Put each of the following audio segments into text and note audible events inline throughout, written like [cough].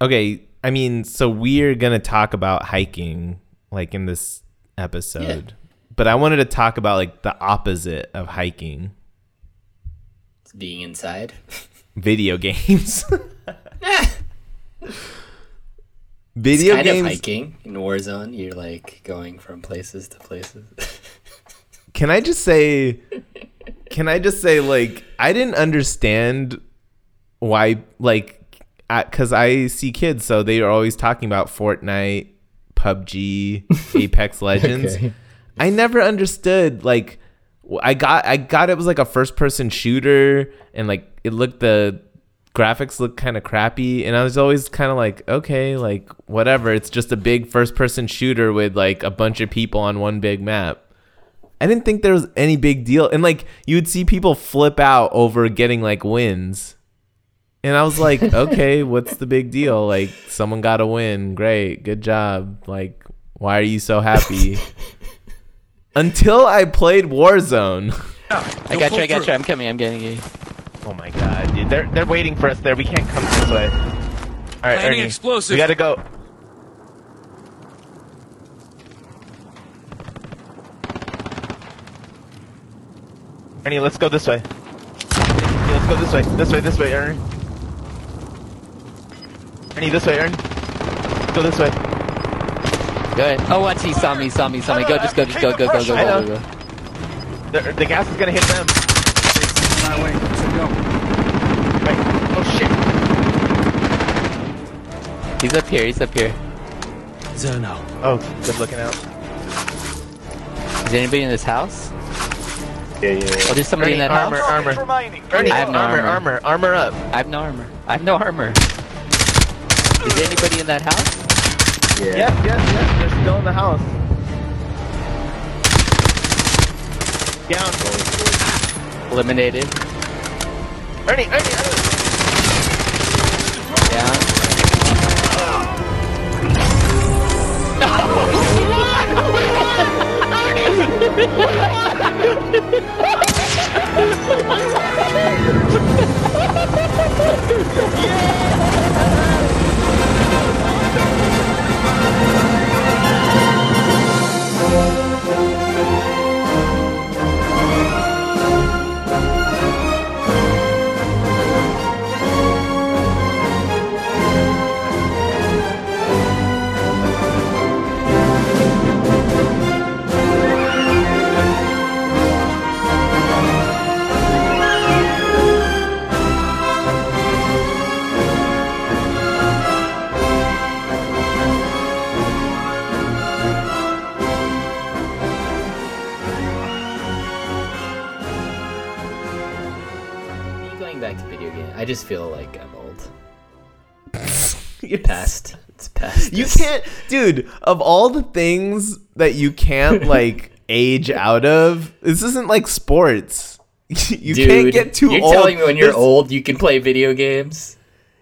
Okay, I mean, so we're gonna talk about hiking like in this episode, but I wanted to talk about like the opposite of hiking: It's being inside. [laughs] video games. [laughs] It's video kind games. of hiking in Warzone. You're like going from places to places. [laughs] Can I just say? Can I just say like I didn't understand why like because I see kids so they are always talking about Fortnite, PUBG, [laughs] Apex Legends. Okay. I never understood like I got I got it was like a first person shooter and like it looked the graphics looked kind of crappy and I was always kind of like okay like whatever it's just a big first person shooter with like a bunch of people on one big map. I didn't think there was any big deal and like you would see people flip out over getting like wins. And I was like, okay, what's the big deal? Like someone got a win. Great. Good job. Like why are you so happy? [laughs] Until I played Warzone. I got you, I got you. I'm coming, I'm getting you. Oh my god, dude. They're they're waiting for us there. We can't come this way. Alright, Ernie. explosive. We gotta go. Ernie, let's go this way. Yeah, let's go this way. This way, this way, Ernie. Ernie, this way, Ernie. Go this way. Go ahead. Oh, once he saw me, saw me, saw me. Go, just go, just go, go, go, go, go, go, go. The, the gas is gonna hit them. My way. So go. Right. Oh shit. He's up here, he's up here. Zone out. Oh, good looking out. Is anybody in this house? Yeah, yeah, yeah. Oh, there's somebody in that armor, house? armor. Ernie, I have no armor, armor. armor, armor up. I have no armor. I have no armor. Is anybody in that house? Yeah. Yes, yes, yes. They're still in the house. Down. Eliminated. Ernie, Ernie, Ernie. Down. [laughs] [laughs] Me video game, I just feel like I'm old. [laughs] You're Past. It's past. You can't, dude. Of all the things that you can't [laughs] like age out of, this isn't like sports. [laughs] you Dude, can't get too old. You're telling me when you're There's- old you can play video games?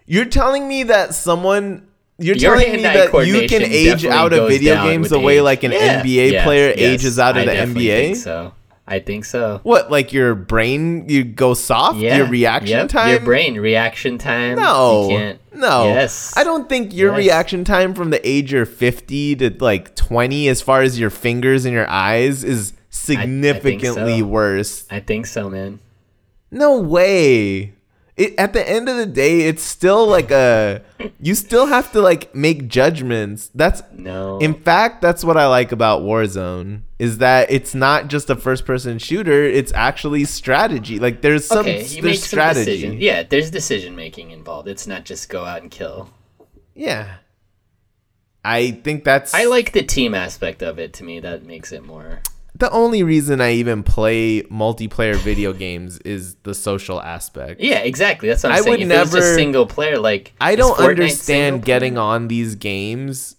You're telling me that someone. You're Your telling me that you can age out of video games the way like an Yeah. NBA Yes, player yes, ages out of I the NBA. So I think so. What, like your brain, you go soft? Yeah. Your reaction Yep, time? Your brain reaction time. No, You can't. no. Yes. I don't think your Yes. reaction time from the age you're 50 to like 20, as far as your fingers and your eyes, is significantly so. worse. I think so, man. No way. It, at the end of the day, it's still like a. You still have to like make judgments. That's No. in fact, that's what I like about Warzone is that it's not just a first-person shooter; it's actually strategy. Like there's some okay, there's some strategy. decisions. Yeah, there's decision making involved. It's not just go out and kill. Yeah. I think that's I like the team aspect of it. To me, that makes it more. The only reason I even play multiplayer video games is the social aspect. Yeah, exactly. That's what I'm I saying. would if never- just single player, like I don't understand getting on these games,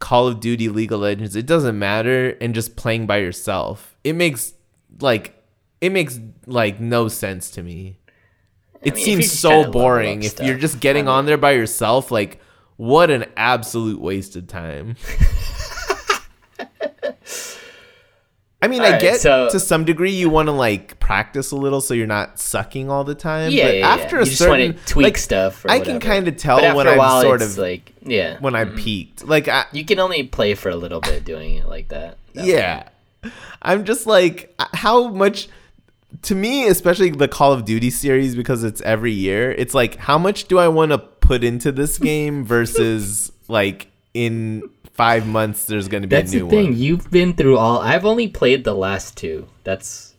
Call of Duty, League of Legends. It doesn't matter, and just playing by yourself. It makes like it makes like no sense to me. It mean, seems just trying to so boring if stuff, you're just getting I on there by yourself. Like, what an absolute waste of time. [laughs] I mean, I Alright, get so- to some degree you want to like practice a little so you're not sucking all the time. Yeah, but yeah, after yeah. a you certain tweak like, stuff. Or I can kind of tell when I'm sort of like yeah. when I'm peaked. Like I, you can only play for a little bit doing it like that. That way. yeah, I'm just like uh, how much. To me, especially the Call of Duty series, because it's every year, it's like how much do I want to put into this [laughs] game versus like in five months there's going to be That's a new the thing. one. You've been through all. I've only played the last two. That's.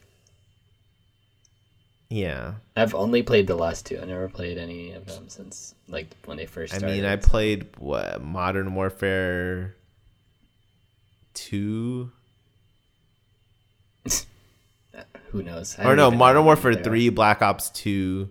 Yeah, I've only played the last two. I never played any of them since like when they first I mean, I played what Modern Warfare two [laughs] Who knows? I or no Modern Warfare many there three, Black Ops two.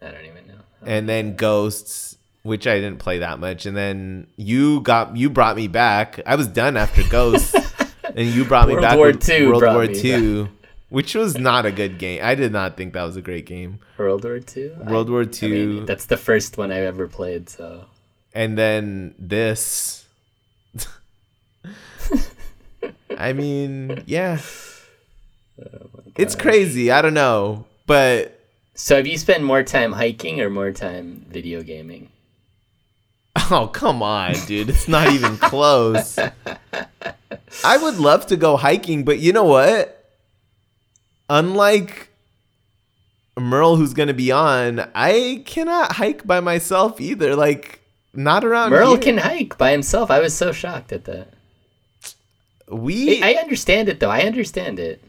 I don't even know. and then Ghosts, which I didn't play that much, and then you got you brought me back. I was done after Ghosts, [laughs] and you brought me back World back War II World War two, [laughs] which was not a good game. I did not think that was a great game. World War Two. World War I mean, that's the first one I've ever played. So and then this. [laughs] I mean, yeah. Oh it's crazy. I don't know, but So have you spent more time hiking or more time video gaming? [laughs] oh come on, dude, it's not even close. I would love to go hiking, but you know what? Unlike Merle, who's gonna be on, I cannot hike by myself either. Like, not around Merle here. can hike by himself. I was so shocked at that. We, I understand it though. I understand it.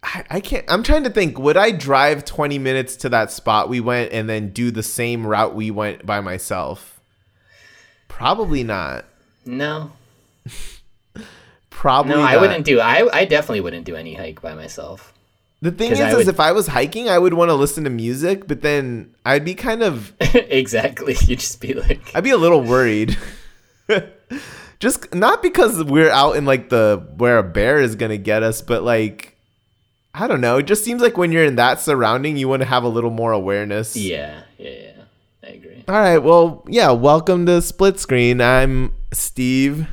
I, I can't. I'm trying to think. Would I drive 20 minutes to that spot we went and then do the same route we went by myself? Probably not. No, [laughs] Probably no, I wouldn't do. I I definitely wouldn't do any hike by myself. The thing is, I is would- if I was hiking, I would want to listen to music, but then I'd be kind of, [laughs] exactly. [laughs] You'd just be like, I'd be a little worried. Just not because we're out in like the where a bear is gonna get us, but like, I don't know. It just seems like when you're in that surrounding, you want to have a little more awareness. yeah, yeah, yeah. All right. Well, yeah. Welcome to Split Screen. I'm Steve,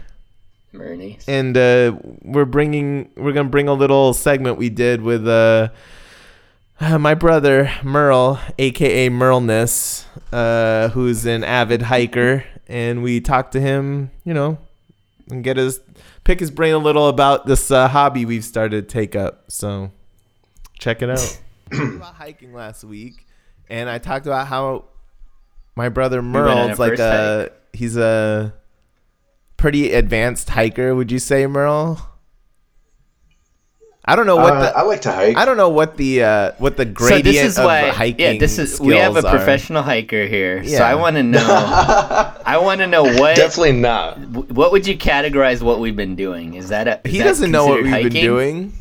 Murney. and uh, we're bringing we're gonna bring a little segment we did with uh, uh, my brother Merle, aka Merleness, uh, who's an avid hiker, and we talked to him. You know, and get his pick his brain a little about this uh, hobby we've started to take up. So check it out. [coughs] about hiking last week, and I talked about how my brother went on Merle's like first a he's a pretty advanced hiker. Would you say, Merle? I don't know what Uh, the I like to hike. I don't know what the uh, what the So gradient this is of why, hiking yeah, this is we have a skills are. professional hiker here. So I want to [laughs] know. I want to know what Definitely not. what would you categorize what we've been doing? Is that a, is He that doesn't know what we've considered been doing.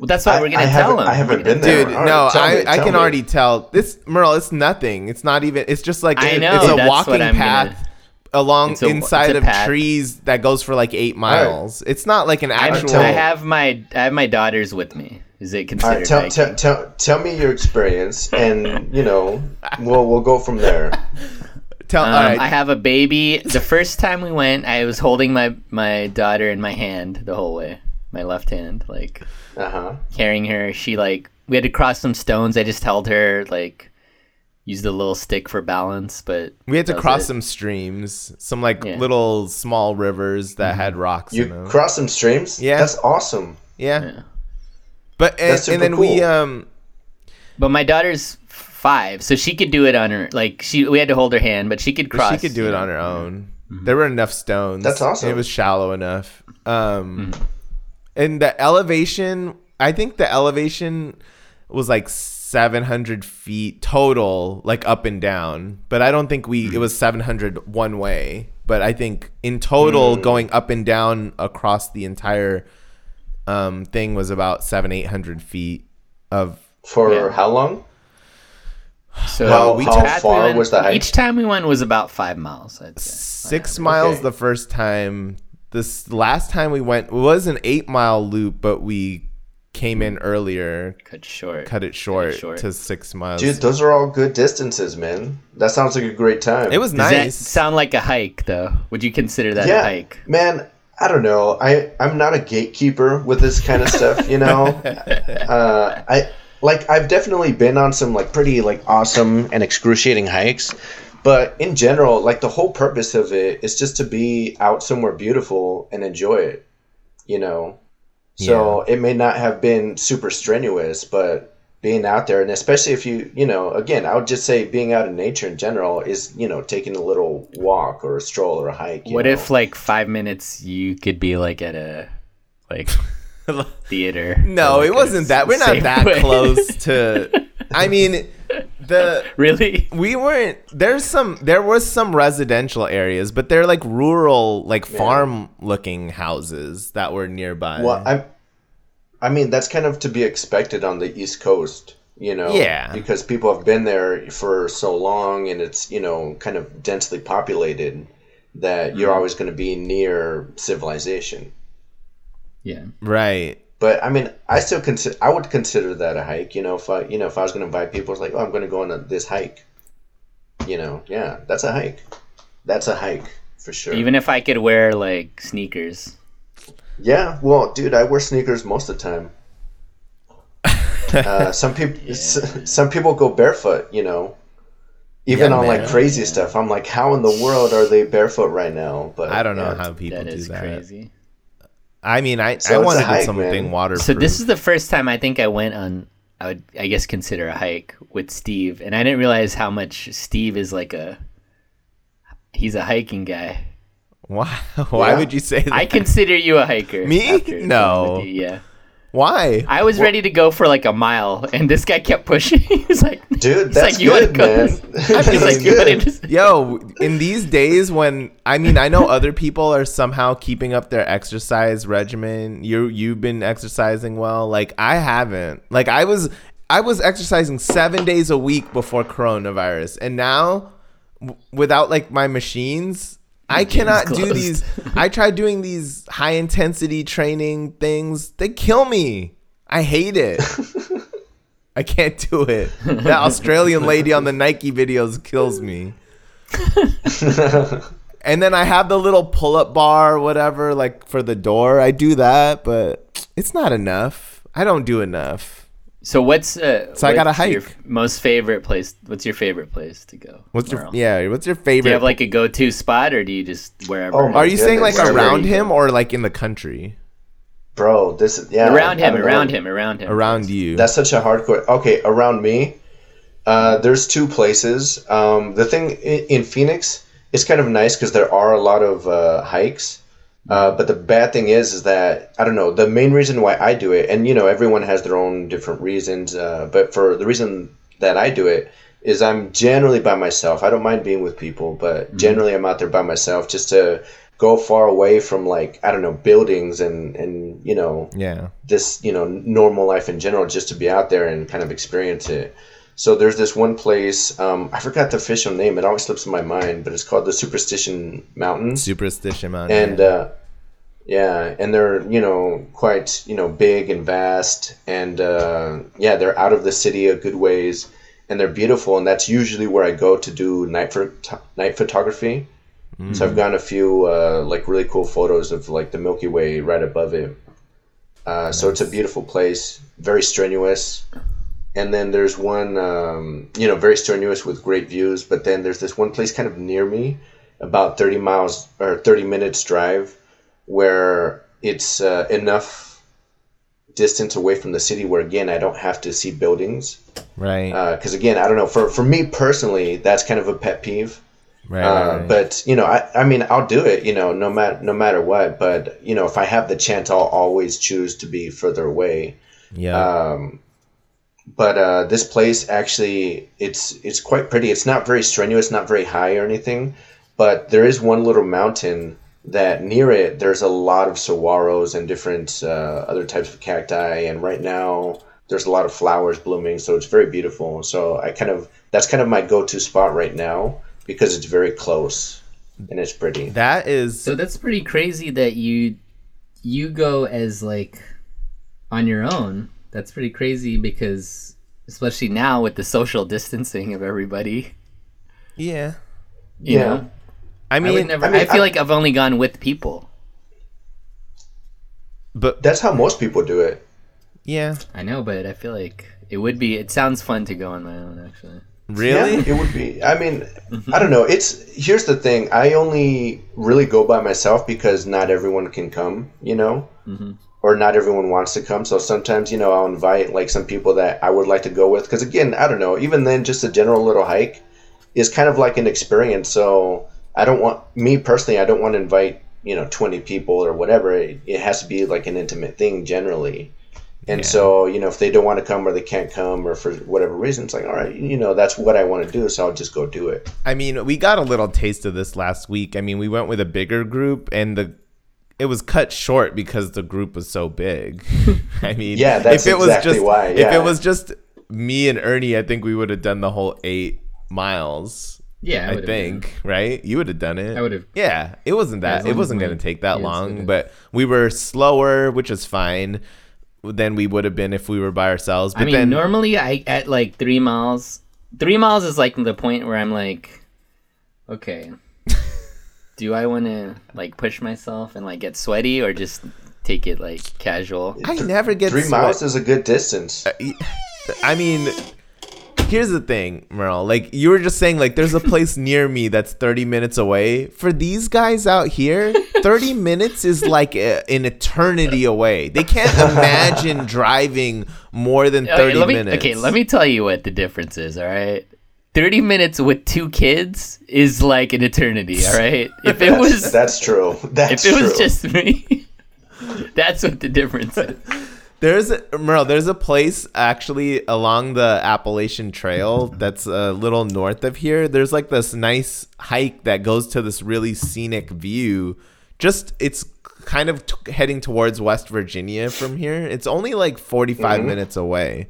Well, that's what I- we're gonna I tell haven't- him. I haven't We're gonna been there. Dude, All right, no, tell I, me, I can me. already tell. This Merle, it's nothing. It's not even. It's just like I know, it's a walking path gonna- along a- inside of path. trees that goes for like eight miles. It's not like an I, actual. tell I have my I have my daughters with me. Is it All considered right, tell, tell, tell, tell me your experience, and you know, [laughs] we'll we'll go from there. tell. Um, all right, I have a baby. The first time we went, I was holding my my daughter in my hand the whole way, my left hand, like Uh huh. carrying her. She like we had to cross some stones. I just held her like used a little stick for balance, but we had to cross it. some streams, some like Yeah. little small rivers that had rocks You in them. cross some streams. Yeah. that's awesome. yeah. Yeah. but and, That's and super then we um But my daughter's five, so she could do it on her. Like she, we had to hold her hand, but she could cross. she could do it know. on her own. There were enough stones. That's awesome. It was shallow enough. Um, and the elevation, I think the elevation was like 700 feet total, like up and down. But I don't think we. It was 700 one way. But I think in total, going up and down across the entire um, thing was about seven, eight hundred feet of For Yeah. how long? So How- we how path we far went- was the hike? Each time we went was about five miles. I'd say. six miles okay. the first time. This last time we went it was an eight mile loop, but we came in earlier, Cut short. cut it short, short. to six miles. Dude, those are all good distances, man. That sounds like a great time. it was Does that nice. sound like a hike, though? Would you consider that yeah, a hike? man. I don't know. I I'm not a gatekeeper with this kind of stuff, you know. [laughs] uh, I like I've definitely been on some like pretty like awesome and excruciating hikes, but in general, like the whole purpose of it is just to be out somewhere beautiful and enjoy it, you know. So it may not have been super strenuous, but being out there and especially if you you know again i would just say being out in nature in general is you know taking a little walk or a stroll or a hike you What know? if like five minutes you could be like at a like [laughs] theater? No, like, it wasn't that. We're not that close to. [laughs] I mean, the [laughs] really? we weren't. There's some. There was some residential areas, but they're like rural, like farm-looking houses that were nearby. well i i mean that's kind of to be expected on the east coast you know Yeah. because people have been there for so long and it's you know kind of densely populated that you're mm-hmm. always going to be near civilization Yeah. right. But I mean, I still consider I would consider that a hike. You know, if I you know if I was going to invite people, it's like, oh, I'm going to go on a, this hike. You know, yeah, that's a hike. That's a hike for sure. Even if I could wear like sneakers. yeah, well, dude, I wear sneakers most of the time. [laughs] Uh, some people, s- some people go barefoot. You know, even Yeah, on man. like crazy stuff. I'm like, how in the world are they barefoot right now? But I don't know yeah. how people That do is that. crazy. I mean, I So I it's want to do hike, something man. waterproof. So this is the first time I think I went on. I would, I guess, consider a hike with Steve, and I didn't realize how much Steve is like a. He's a hiking guy. why. [laughs] Why Yeah. would you say that? I consider you a hiker. Me? after No. you, Yeah. Why? I was ready to go for like a mile, and this guy kept pushing. [laughs] He's like, Dude, that's like, you wanna good, go?" man. [laughs] [laughs] He's That's like, good. just- Yo, in these days when I mean I know other people are somehow keeping up their exercise regimen. You you've been exercising well. Like I haven't. Like I was I was exercising 7 days a week before coronavirus and now w- without like my machines I cannot do these [laughs] I tried doing these high intensity training things. They kill me. I hate it. [laughs] I can't do it. That Australian lady on the Nike videos kills me. [laughs] and then I have the little pull up bar, whatever, like for the door. I do that, but it's not enough. I don't do enough. So what's uh, So I gotta what's your hike. most favorite place? What's your favorite place to go? What's your yeah? What's your favorite? Do favorite? you have like a go-to spot, or do you just wherever? Oh Are you saying like goodness. around him or like in the country? Bro, this is yeah. around him, don't know. around him, around him. Around you? That's such a hardcore. Okay, around me, uh, there's two places. Um, the thing in, in Phoenix, it's kind of nice because there are a lot of uh, hikes. Uh, but the bad thing is, is that I don't know. The main reason why I do it, and you know, everyone has their own different reasons. Uh, but for the reason that I do it is, I'm generally by myself. I don't mind being with people, but generally I'm out there by myself just to go far away from like I don't know buildings and and you know yeah. this you know normal life in general just to be out there and kind of experience it so there's this one place um, i forgot the official name it always slips in my mind but it's called the superstition mountains Superstition mountain. and uh, yeah and they're you know quite you know big and vast and uh, yeah they're out of the city a good ways and they're beautiful and that's usually where i go to do night phot- night photography. So i've gotten a few uh, like really cool photos of like the milky way right above it. Uh, so it's a beautiful place very strenuous and then there's one um, you know very strenuous with great views but then there's this one place kind of near me about 30 miles or 30 minutes drive where it's uh, enough distance away from the city where again i don't have to see buildings right. because again i don't know for, for me personally that's kind of a pet peeve right. uh, right, right. but you know I, I mean i'll do it you know no matter no matter what but you know if i have the chance i'll always choose to be further away yeah. um, but uh, this place actually it's it's quite pretty. It's not very strenuous, not very high or anything, but there is one little mountain that near it there's a lot of saguaros and different uh, other types of cacti, and right now there's a lot of flowers blooming, so it's very beautiful. So I kind of that's kind of my go-to spot right now because it's very close and it's pretty. that is So that's pretty crazy that you you go as like on your own. That's pretty crazy because especially now with the social distancing of everybody, yeah. you Yeah. know. I I mean, would never. I, I feel I- like I've only gone with people. But That's how most people do it. yeah, I know, but I feel like it would be. It sounds fun to go on my own, actually. really? Yeah, it would be. I mean, mm-hmm. I don't know. It's here's the thing. I only really go by myself because not everyone can come. You know, mm-hmm. Or not everyone wants to come. So sometimes, you know, I'll invite like some people that I would like to go with. Because again, I don't know. Even then, just a general little hike is kind of like an experience. So I don't want me personally. I don't want to invite you know 20 people or whatever. It, it has to be like an intimate thing generally. And Yeah. so, you know, if they don't want to come or they can't come or for whatever reason, it's like, all right, you know, that's what I want to do. So I'll just go do it. I mean, we got a little taste of this last week. I mean, we went with a bigger group, and the it was cut short because the group was so big. [laughs] I mean, Yeah, that's if it was exactly just why, if it was just me and Ernie, I think we would have done the whole eight miles. Yeah, I, would've think, right? You would have done it. I would've- Yeah, it wasn't that. long It wasn't going to take that kids long, but we were slower, which is fine. Than we would have been if we were by ourselves. But I mean, then, normally I at like three miles. Three miles is like the point where I'm like, okay, do I want to like push myself and like get sweaty or just take it like casual? I never get Three sweat- miles is a good distance. Uh, I mean, here's the thing, Merle. Like you were just saying, like there's a place [laughs] near me that's 30 minutes away. For these guys out here, 30 [laughs] minutes is like a, an eternity away. They can't [laughs] imagine driving more than 30 Okay, let me, minutes. Okay, let me tell you what the difference is. All right. 30 minutes with two kids is like an eternity, all right? If it was That's true. That's true. if it was just me, [laughs] that's what the difference is. There's a, Merle, there's a place actually along the Appalachian Trail that's a little north of here. There's like this nice hike that goes to this really scenic view. Just it's kind of t- heading towards West Virginia from here. It's only like 45 mm-hmm. minutes away,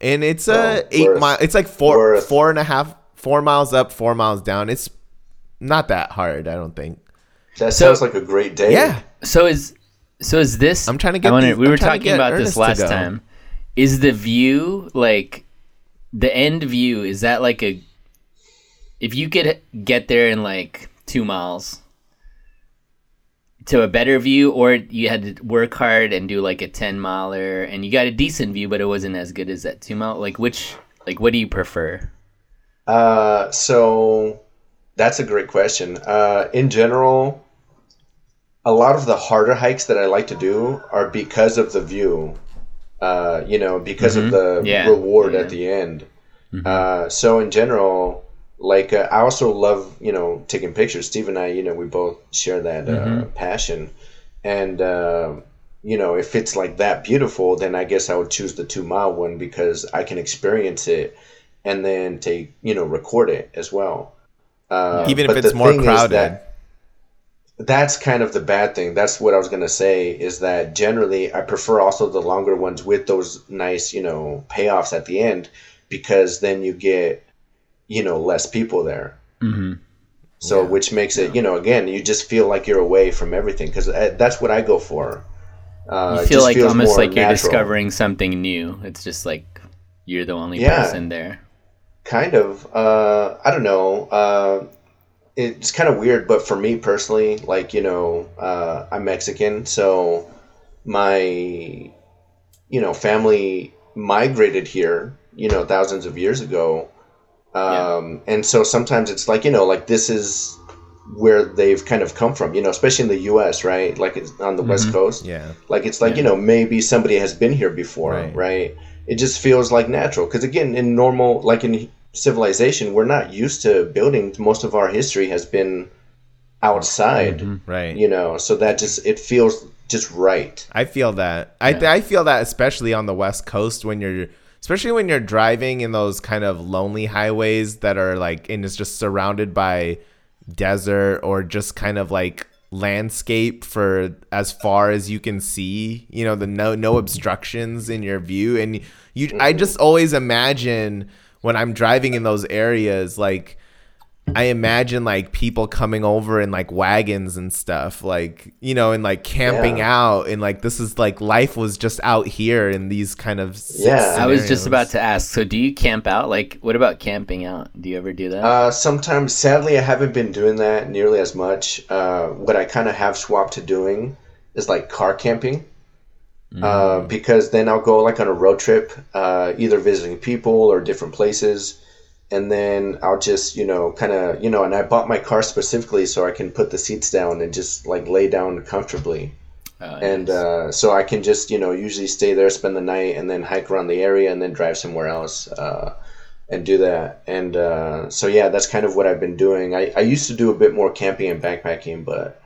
and it's a Oh, eight worth- mile. It's like four worth. four and a half four miles up, four miles down. It's not that hard, I don't think. that sounds like a great day. Yeah, So is so is this? I'm trying to get wonder- these- we I'm were talking about Ernest this last time. Is the view like the end view? Is that like a? If you could get there in like two miles to a better view, or you had to work hard and do like a ten miler, and you got a decent view, but it wasn't as good as that two mile. Like which? Like what do you prefer? Uh, so that's a great question. Uh, in general, a lot of the harder hikes that I like to do are because of the view. Uh, you know, because of the Yeah. reward Yeah. at the end. Uh, so in general, like uh, I also love you know taking pictures. Steve and I, you know, we both share that uh, passion, and uh, you know, if it's like that beautiful, then I guess I would choose the two mile one because I can experience it and then take you know record it as well. Uh, even if it's more crowded. that- that's kind of the bad thing. That's what I was gonna say. Is that generally I prefer also the longer ones with those nice you know payoffs at the end because then you get you know less people there. Mm-hmm. So which makes it you know again you just feel like you're away from everything because that's what I go for. Uh, You feel like almost more like you're natural. discovering something new. It's just like you're the only Yeah. person there. kind of uh i don't know uh it's kind of weird but for me personally like you know uh i'm mexican so my you know family migrated here you know thousands of years ago um and so sometimes it's like you know like this is where they've kind of come from you know especially in the us right? Like it's on the west coast. Yeah. like it's like you know maybe somebody has been here before Right. right, it just feels like natural. Because again in normal like in civilization we're not used to building most of our history has been outside Right. you know? So that just it feels just right. I feel that. I I feel that especially on the West Coast when you're especially when you're driving in those kind of lonely highways that are like and it's just surrounded by desert or just kind of like landscape for as far as you can see, you know, the no no obstructions in your view. And you I just always imagine when I'm driving in those areas like I imagine like people coming over in like wagons and stuff, like you know, and like camping Yeah. out, and like this is like life was just out here in these kind of s- Yeah. I was just about to ask. So, do you camp out? Like, what about camping out? Do you ever do that? uh sometimes sadly i haven't been doing that nearly as much uh what i kind of have swapped to doing is like car camping uh, because then I'll go like on a road trip, uh, either visiting people or different places, and then I'll just you know kind of you know, and I bought my car specifically so I can put the seats down and just like lay down comfortably, Oh, and nice. uh, so I can just you know usually stay there, spend the night, and then hike around the area, and then drive somewhere else. Uh, and do that, and uh, so yeah, that's kind of what I've been doing. I, I used to do a bit more camping and backpacking, but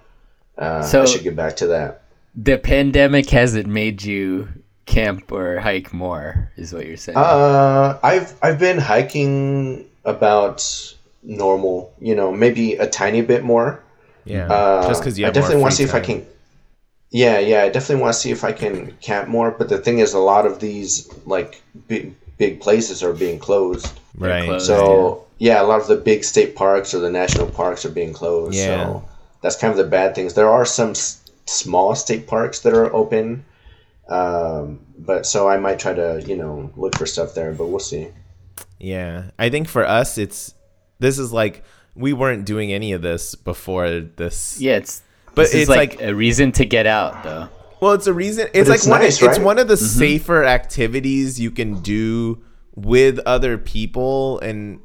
uh, So- I should get back to that. the pandemic hasn't made you camp or hike more, is what you're saying. Uh, I've I've been hiking about normal, you know, maybe a tiny bit more. Yeah. Uh, Just because you I definitely want to see free if I can. Yeah, yeah, I definitely want to see if I can camp more. But the thing is, a lot of these like big big places are being closed. Right. closed. So yeah, a lot of the big state parks or the national parks are being closed. Yeah. So that's kind of the bad things. There are some s- small state parks that are open, um, but so I might try to you know look for stuff there. But we'll see. Yeah. I think for us, it's this is like we weren't doing any of this before this. yeah, it's But this is it's like, like- a reason to get out, though. Well, it's a reason. It's it's like one. nice, of, It's one of the Mm-hmm. safer activities you can do with other people, and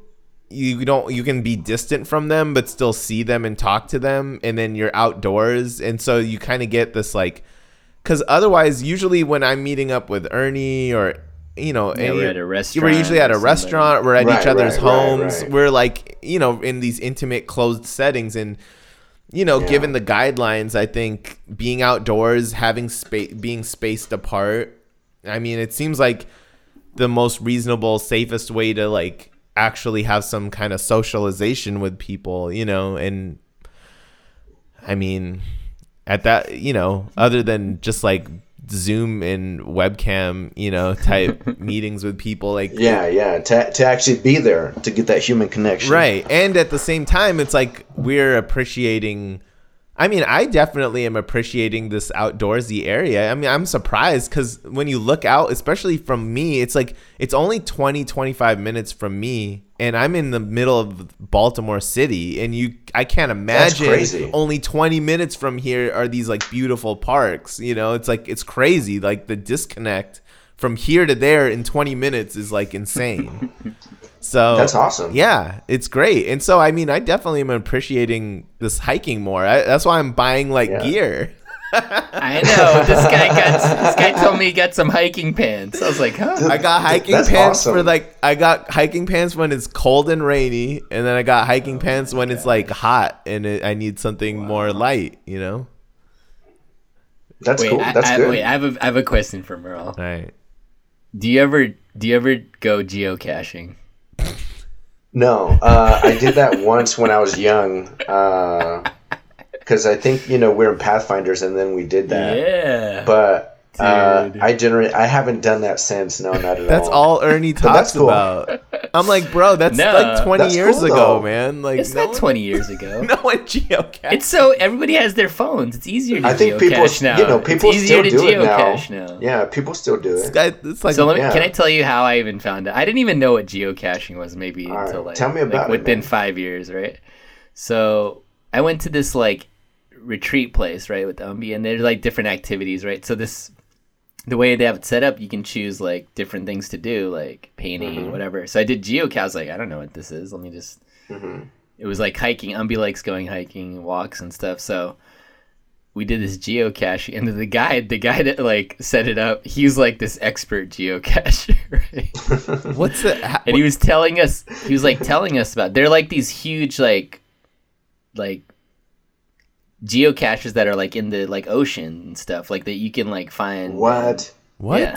you don't. You can be distant from them, but still see them and talk to them, and then you're outdoors, and so you kind of get this like. Because otherwise, usually when I'm meeting up with Ernie or you know, Yeah, any- we're at a restaurant. We're usually at a something. restaurant. We're at Right, each other's right, right, homes. right. We're like you know in these intimate, closed settings, and you know, Yeah. given the guidelines, I think being outdoors, having space, being spaced apart. I mean, it seems like the most reasonable, safest way to like actually have some kind of socialization with people, you know, and I mean, at that, you know, other than just like Zoom and webcam, you know, [laughs] type meetings with people, like Yeah, yeah. To to actually be there to get that human connection. Right. And at the same time, it's like we're appreciating. I mean, I definitely am appreciating this outdoorsy area. I mean, I'm surprised because when you look out, especially from me, it's like it's only 20, 25 minutes from me. And I'm in the middle of Baltimore City. And you, I can't imagine only 20 minutes from here are these like beautiful parks. You know, it's like, it's crazy. Like the disconnect from here to there in 20 minutes is like insane. [laughs] So That's awesome. Yeah, it's great. And so, I mean, I definitely am appreciating this hiking more. I, that's why I'm buying like Yeah. gear. I know this guy got this guy told me he got some hiking pants. I was like, huh? I got hiking That's pants for like I got hiking pants when it's cold and rainy, and then I got hiking oh pants when it's like hot and it, I need something more light. You know. That's Wait, cool. I, That's I, good. wait, I have a I have a question for Merle. All right. Do you ever do you ever go geocaching? No, uh, I did that [laughs] once when I was young. Because I think you know we're in Pathfinders, and then we did that. Yeah. But uh, I generally I haven't done that since. No, not at That's all. That's all Ernie [laughs] talks cool. about. I'm like, bro, that's No, like 20 that's years cool, ago, though. man. Like, it's no not one- 20 [laughs] years ago. No one geocache. It's so everybody has their phones. It's easier to I think geocache people, now. you know, people it's still to do it now. now. Yeah, people still do it. guy, it's like So let me, Yeah. can I tell you how I even found it? I didn't even know what geocaching was maybe All right, until like, tell me like, about it, within man. five years, right? So I went to this like retreat place, right, with Umbi, and there's like different activities, right? So this the way they have it set up, you can choose like different things to do, like painting, Mm-hmm. whatever. So I did geocache. I was like, I don't know what this is. Let me just. Mm-hmm. It was like hiking. Umbi likes going hiking, walks and stuff. So we did this geocache, and the guy, the guy that like set it up, he was like this expert geocacher, [laughs] right? [laughs] what's the ha- and he was telling us, he was like telling us about. They're like these huge like, like geocaches that are like in the like ocean and stuff, like that you can like find. What? what? Yeah.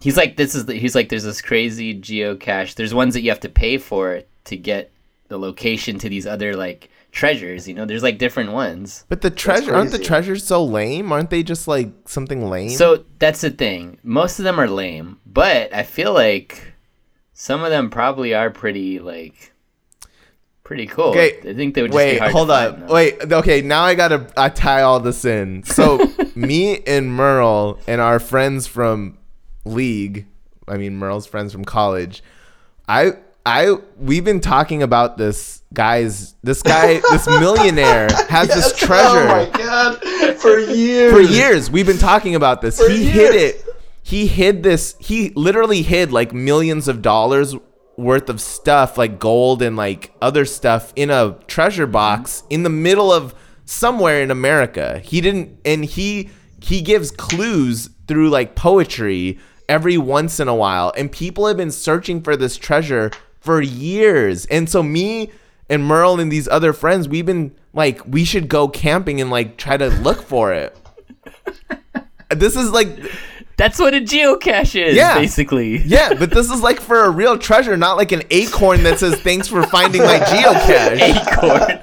He's like, this is the, he's like, there's this crazy geocache. There's ones that you have to pay for to get the location to these other like treasures. You know, there's like different ones. But the treasure aren't the treasures so lame? Aren't they just like something lame? So that's the thing. Most of them are lame, but I feel like some of them probably are pretty like pretty cool. Okay, I think they would just wait, be hard hold up. find. Wait, okay, now I gotta I tie all this in. So [laughs] me and Merle and our friends from league, I mean Merle's friends from college, I I we've been talking about this guys. This guy, this millionaire, [laughs] has this oh treasure Oh my god! For years. for years. We've been talking about this. For he hid it. He hid this. He literally hid like millions of dollars worth of stuff, like gold and like other stuff, in a treasure mm-hmm. box in the middle of somewhere in America. He didn't, and he he gives clues through like poetry every once in a while, and people have been searching for this treasure for years. And so me and Merle and these other friends, we've been like, we should go camping and like try to look for it. [laughs] this is like That's what a geocache is, Yeah. basically. yeah, [laughs] but this is like for a real treasure, not like an acorn that says thanks for finding my geocache. [laughs] Acorn.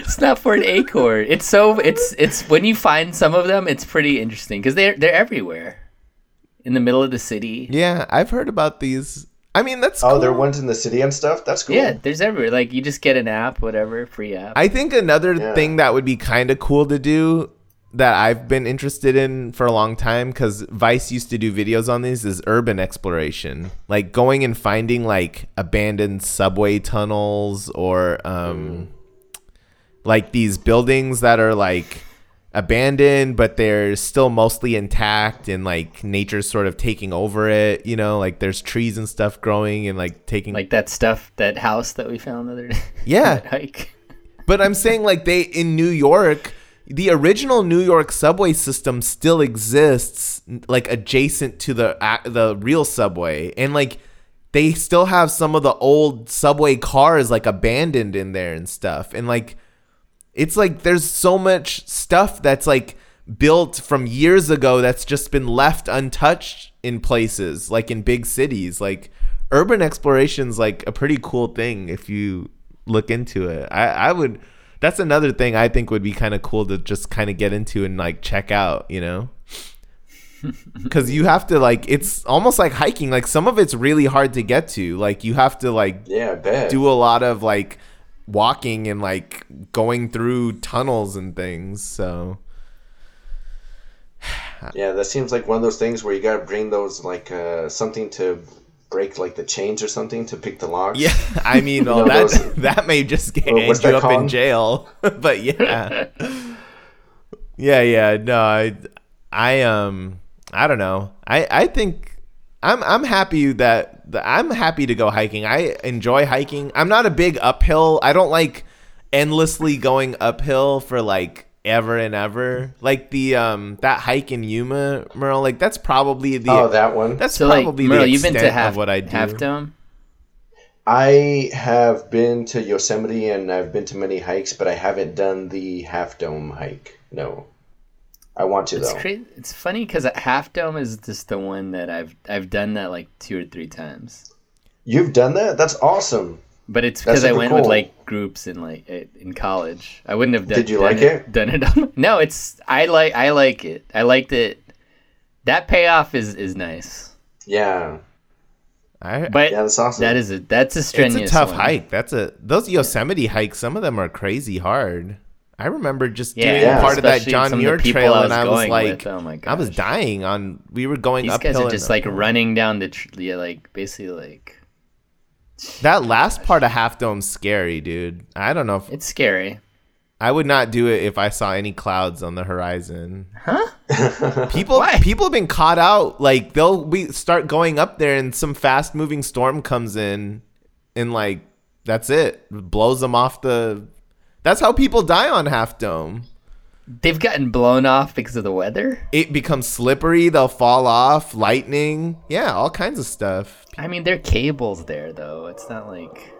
it's not for an acorn. It's so it's it's when you find some of them, it's pretty interesting because they're they're everywhere, in the middle of the city. Yeah, I've heard about these. I mean, that's Oh, cool. there are ones in the city and stuff. That's cool. Yeah, there's everywhere. Like you just get an app, whatever, free app. I think another Yeah. thing that would be kind of cool to do that I've been interested in for a long time because Vice used to do videos on these is urban exploration, like going and finding like abandoned subway tunnels or um, like these buildings that are like abandoned but they're still mostly intact and like nature's sort of taking over it you know like there's trees and stuff growing and like taking like that stuff, that house that we found the other day. Yeah. [laughs] hike. But I'm saying like they in New York, the original New York subway system still exists, like adjacent to the ac- the real subway, and like they still have some of the old subway cars like abandoned in there and stuff, and like it's like there's so much stuff that's like built from years ago that's just been left untouched in places like in big cities. Like urban exploration's like a pretty cool thing if you look into it. I i would that's another thing i think would be kind of cool to just kind of get into and like check out you know [laughs] because you have to like it's almost like hiking like some of it's really hard to get to like you have to like Yeah, do a lot of like walking and like going through tunnels and things. So [sighs] Yeah, that seems like one of those things where you gotta bring those like uh, something to break like the chains or something to pick the locks. yeah, [laughs] I mean, [laughs] know oh, that those- [laughs] that may just get end you up in jail, but yeah, yeah, yeah. No, I, I um, I don't know. I I think I'm I'm happy that the, I'm happy to go hiking. I enjoy hiking. I'm not a big uphill. I don't like endlessly going uphill for like ever and ever. Like the um that hike in Yuma, Merle. Like that's probably the Oh, that one. that's So like, probably Merle, the you've been to half of what I do. Half Dome. I have been to Yosemite and I've been to many hikes, but I haven't done the Half Dome hike. No, I want to though. It's though. crazy. It's funny because Half Dome is just the one that I've I've done that like two or three times. You've done that? That's awesome. But it's because I super went with like groups in like eh, in college. I wouldn't have done. Did you done like it? Done it. on- no, it's I like I like it. I liked it. That payoff is is nice, Yeah, I, but yeah, that's awesome. that is a that's a it's a tough one. hike. That's a those Yosemite hikes. Some of them are crazy hard. I remember just Yeah, doing Yeah. part of that John some of the Muir trail, I and I was like, with, oh my I was dying on. We were going These uphill. guys are and just like running down the tr- yeah, like basically like That last part of Half Dome's scary, dude. I don't know if it's scary. I would not do it if I saw any clouds on the horizon. Huh? [laughs] People Why? people have been caught out. Like they'll we start going up there and some fast moving storm comes in and like that's it. Blows them off the That's how people die on Half Dome. They've gotten blown off because of the weather. It becomes slippery, they'll fall off, lightning. Yeah, all kinds of stuff. I mean, there are cables there though. It's not like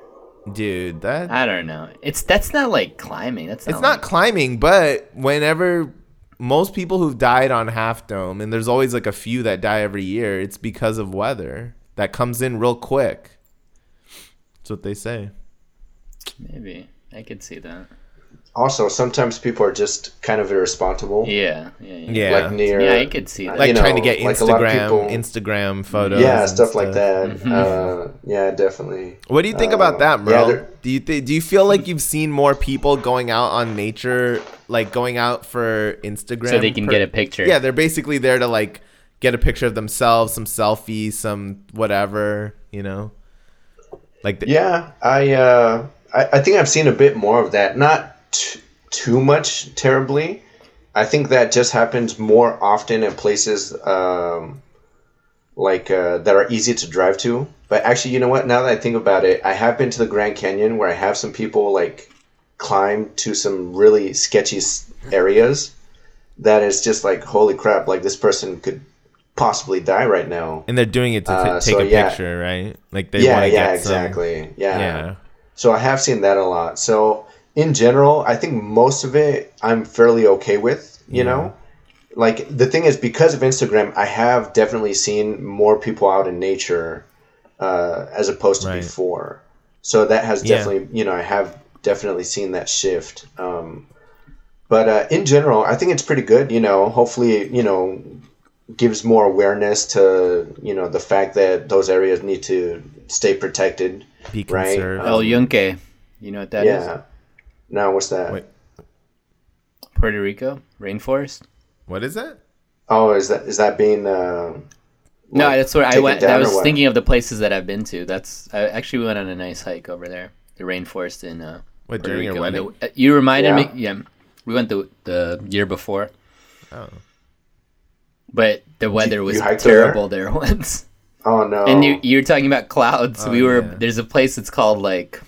Dude, that I don't know. It's that's not like climbing. That's not It's not climbing, but whenever most people who've died on Half Dome, and there's always like a few that die every year, it's because of weather that comes in real quick. That's what they say. maybe I could see that. Also, sometimes people are just kind of irresponsible. Yeah, yeah, yeah. Yeah. Like near, Yeah, I could see that. like you trying to know, get like a lot of Instagram, people- Instagram photos. yeah, and stuff like that. Mm-hmm. Uh, yeah, definitely. What do you think Uh, about that, yeah, Merle? they're- do you th- do you feel like you've seen more people going out on nature, like going out for Instagram, So they can get a picture. Yeah, they're basically there to like get a picture of themselves, some selfies, some whatever, you know. Like, the, Yeah, I, uh, I I think I've seen a bit more of that. Not t- too much terribly. I think that just happens more often in places um, like uh, that are easy to drive to. But actually, you know what? Now that I think about it, I have been to the Grand Canyon where I have some people like climb to some really sketchy areas. That is just like holy crap! Like this person could possibly die right now. and they're doing it to t- Uh, take so, a yeah. picture, right? Like they yeah, want to yeah, get some- exactly. yeah. yeah. So I have seen that a lot. So in general, I think most of it I'm fairly okay with, you know? Like the thing is because of Instagram, I have definitely seen more people out in nature uh, as opposed to Right. before. So that has Yeah. definitely, you know, I have definitely seen that shift. Um, but uh, in general, I think it's pretty good, you know, hopefully, you know, gives more awareness to, you know, the fact that those areas need to stay protected. Be Right. conserved. El Yunque. You know what that is? Yeah. Now what's that? Wait. Puerto Rico rainforest. What is that? Oh, is that is that being? Uh, No, that's where I went. I was thinking of the places that I've been to. That's I actually we went on a nice hike over there, the rainforest in uh, What, Puerto during Rico. And wedding? the- uh, you reminded Yeah. me. Yeah, we went the the year before, Oh. but the weather you was hiked over there? terrible there [laughs] once. Oh no! And you you were talking about clouds. Oh, we were yeah. there's a place that's called like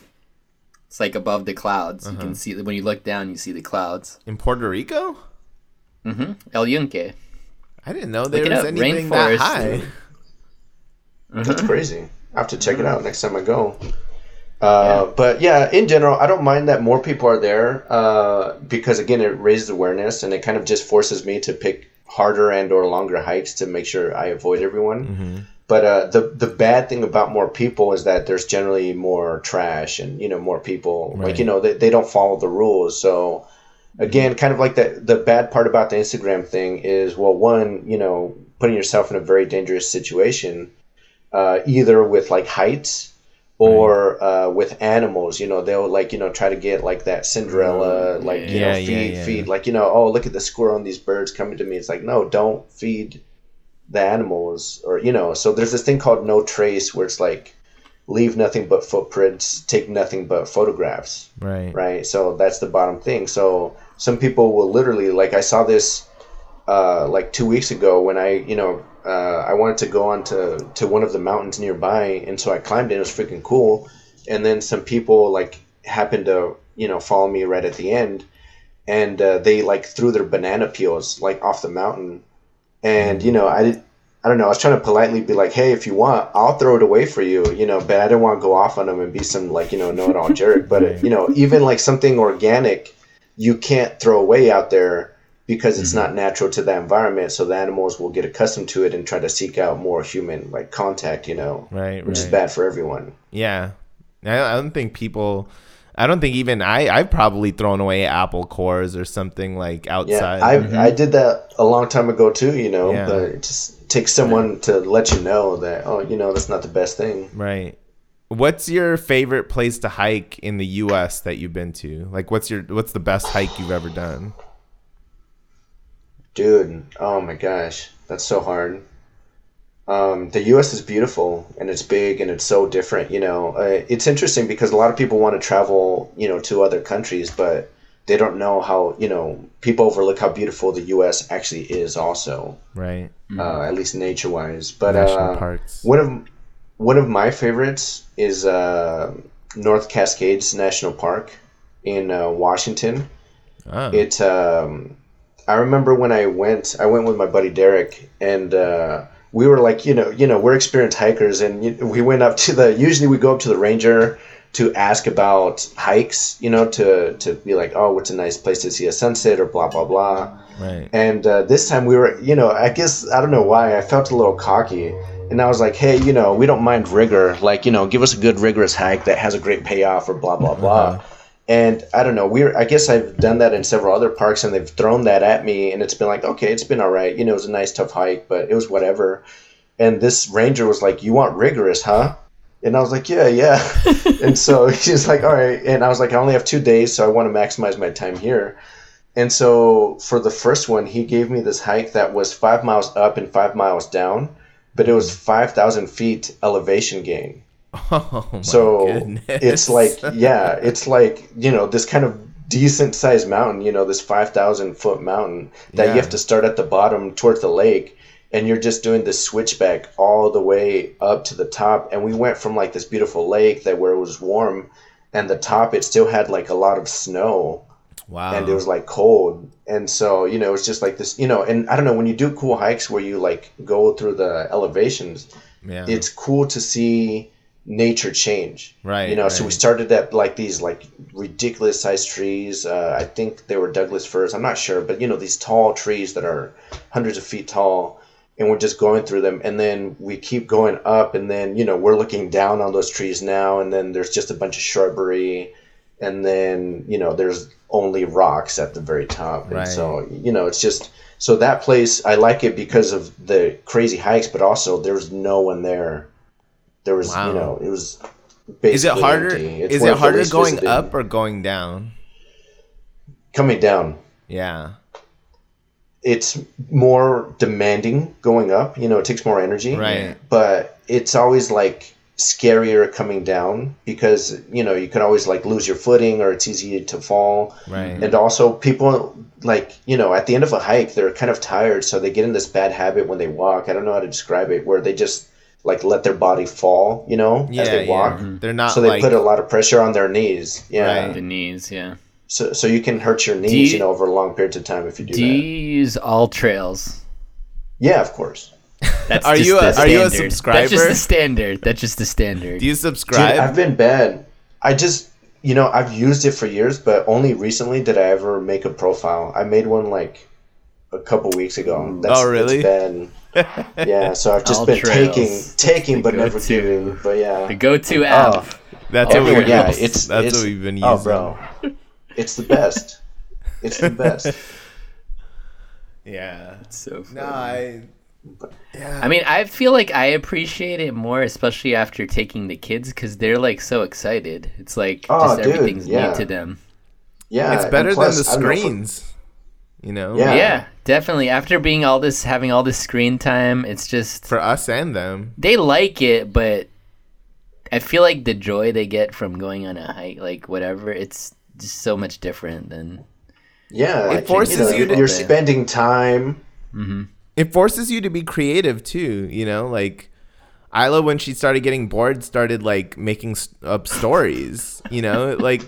it's like above the clouds. You Uh-huh. can see when you look down, you see the clouds. In Puerto Rico? hmm El Yunque. I didn't know there it was up, anything that rainforest. high. That's crazy. I have to check Mm-hmm. it out next time I go. Uh, But yeah, in general, I don't mind that more people are there uh, because again, it raises awareness and it kind of just forces me to pick harder and or longer hikes to make sure I avoid everyone. But uh, the the bad thing about more people is that there's generally more trash and you know more people like you know they, they don't follow the rules. So again, kind of like the the bad part about the Instagram thing is well, one you know putting yourself in a very dangerous situation, uh, either with like heights or uh, with animals. You know they'll like you know try to get like that Cinderella like you know Yeah, yeah, feed yeah. feed like you know oh look at the squirrel and these birds coming to me. It's like no, don't feed the animals or you know so there's this thing called no trace where it's like leave nothing but footprints take nothing but photographs. Right. right? So that's the bottom thing. So some people will literally like i saw this uh, like two weeks ago when i you know uh, i wanted to go on to, to one of the mountains nearby and so i climbed it it was freaking cool. And then some people like happened to you know follow me right at the end. And uh, they like threw their banana peels like off the mountain and you know i did I don't know. I was trying to politely be like, "Hey, if you want, I'll throw it away for you," you know. But I didn't want to go off on them and be some like you know know-it-all jerk. But [laughs] you know, even like something organic, you can't throw away out there because it's mm-hmm. not natural to the environment. So the animals will get accustomed to it and try to seek out more human like contact. You know, Right, which is bad for everyone. Yeah. I, I don't think people. I don't think even I. I've probably thrown away apple cores or something like Yeah, outside. I mm-hmm. I did that a long time ago too. You know, Yeah. but it just takes someone to let you know that oh, you know, that's not the best thing. right. What's your favorite place to hike in the U.S. that you've been to? Like, what's your what's the best hike you've ever done? Dude, oh my gosh, that's so hard. Um, the U.S. is beautiful and it's big and it's so different. You know, uh, it's interesting because a lot of people want to travel, you know, to other countries, but they don't know how. You know, people overlook how beautiful the U.S. actually is, also, Right. uh, at least nature-wise. But National uh, parks. one of one of my favorites is uh, North Cascades National Park in uh, Washington. Oh. It. Um, I remember when I went. I went with my buddy Derek, and uh, we were like, you know, you know, we're experienced hikers, and we went up to the. Usually, we go up to the ranger to ask about hikes. You know, to to be like, oh, what's a nice place to see a sunset, or blah blah blah. right. And uh, this time we were, you know, I guess I don't know why I felt a little cocky, and I was like, hey, you know, we don't mind rigor. Like, you know, give us a good rigorous hike that has a great payoff, or blah blah blah. And I don't know, we're I guess I've done that in several other parks, and they've thrown that at me, and it's been like, okay, it's been all right. You know, it was a nice tough hike, but it was whatever. And this ranger was like, you want rigorous, huh? And I was like, yeah, yeah. [laughs] and so [laughs] he's like, all right. And I was like, I only have two days, so I want to maximize my time here. And so for the first one, he gave me this hike that was five miles up and five miles down, but it was 5,000 feet elevation gain. [laughs] Oh my so goodness. it's like yeah it's like you know this kind of decent sized mountain you know this 5000 foot mountain that Yeah. you have to start at the bottom towards the lake and you're just doing this switchback all the way up to the top and we went from like this beautiful lake that where it was warm and the top it still had like a lot of snow wow. and it was like cold and so you know it's just like this you know and i don't know when you do cool hikes where you like go through the elevations yeah. it's cool to see nature change. Right, you know so we started at like these like ridiculous sized trees. Uh, i think they were douglas firs. I'm not sure but you know these tall trees that are hundreds of feet tall and we're just going through them. And then we keep going up and then you know we're looking down on those trees now and then there's just a bunch of shrubbery and then you know there's only rocks at the very top. And Right. so you know it's just so that place i like it because of the crazy hikes but also there's no one there there was Wow. you know it was basically is it harder? Is it harder going up or going down? coming down Yeah. it's more demanding going up you know it takes more energy Right. but it's always like scarier coming down because you know you can always like lose your footing or it's easy to fall Right. and also people like you know at the end of a hike they're kind of tired so they get in this bad habit when they walk i don't know how to describe it where they just like let their body fall you know Yeah. as they walk yeah. They're not so they like put a lot of pressure on their knees yeah Right. The knees, yeah. so, so you can hurt your knees you- you, know over long periods of time if you do, Do that you use AllTrails? yeah of course That's Are just you a- the are you a subscriber? That's just the standard. That's just the standard. Do you Dude, subscribe? I've been bad. I just, you know, I've used it for years, but only recently did I ever make a profile. I made one like a couple weeks ago. Mm. That's, Oh, really? It's been, [laughs] yeah. So I've just All been trails. taking, taking, but never go-to. giving. But yeah, the go-to oh, app. Oh, That's what we're yeah, using. it's That's it's, what we've been oh, using. Oh, bro, it's the best. It's the best. [laughs] Yeah. It's so funny. No, I. Yeah. I mean, I feel like I appreciate it more, especially after taking the kids, because they're like so excited. It's like Oh, just dude, everything's yeah. new to them. Yeah, it's better plus, than the don't know, screens. You know. Yeah. Yeah, definitely. After being all this, having all this screen time, it's just For us and them. they like it, but I feel like the joy they get from going on a hike, like whatever, it's just so much different than. yeah, It forces know, you to- You're spending time. Mm-hmm. It forces you to be creative too. You know, like. Isla, when she started getting bored, started like making s- up stories. You know, like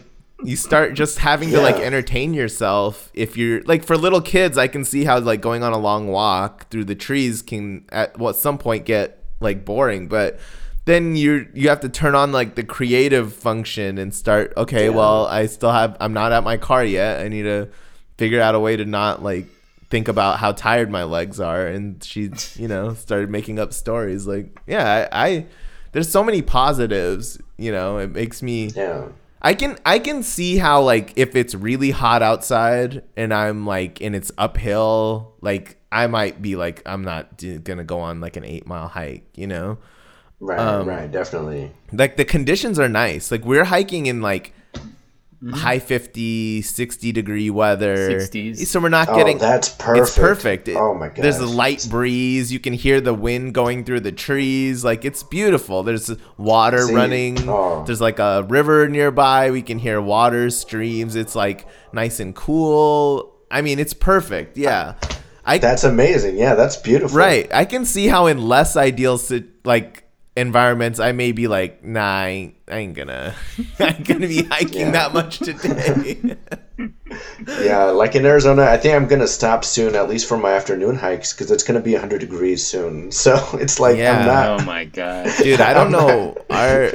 you start just having to like entertain yourself. If you're like for little kids, I can see how like going on a long walk through the trees can at well, at some point get like boring. But then you you have to turn on like the creative function and start. Okay, well, I still have. I'm not at my car yet. I need to figure out a way to not like think about how tired my legs are and she you know started making up stories like yeah I, I there's so many positives you know it makes me Yeah. I can i can see how like if it's really hot outside and i'm like and it's uphill like i might be like i'm not d- gonna go on like an eight mile hike you know Right. Um, right. Definitely. like the conditions are nice like we're hiking in like Mm-hmm. high 50 60 degree weather 60s. so we're not Oh, getting that's perfect. it's perfect It- Oh my god. there's a light breeze you can hear the wind going through the trees like it's beautiful there's water See, running oh. there's like a river nearby we can hear water streams it's like nice and cool i mean it's perfect yeah i That's amazing. Yeah, that's beautiful. Right. I can see how in less ideal sit- like environments I may be like, nah, I ain't, gonna [laughs] I ain't gonna be [laughs] hiking Yeah. that much today. [laughs] Yeah, like in Arizona, I think I'm gonna stop soon, at least for my afternoon hikes, because it's gonna be 100 degrees soon. So it's like Yeah. I'm not. Oh my god! Dude, I don't know. Our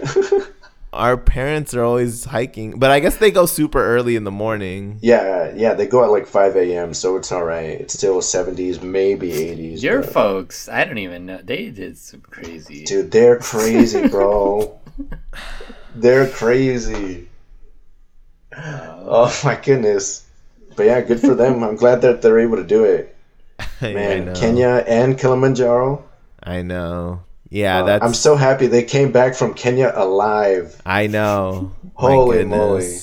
our parents are always hiking, but I guess they go super early in the morning. Yeah, yeah, they go at like 5 a.m., so it's all right. It's still 70s, maybe 80s. Your but- folks, I don't even know. They did some crazy. Dude, they're crazy, bro. [laughs] they're crazy. Oh. oh my goodness. But yeah, good for them. I'm glad that they're able to do it. [laughs] Man, know. Kenya and Kilimanjaro. I know. Yeah, Uh, that's I'm so happy they came back from Kenya alive. I know. Holy moly!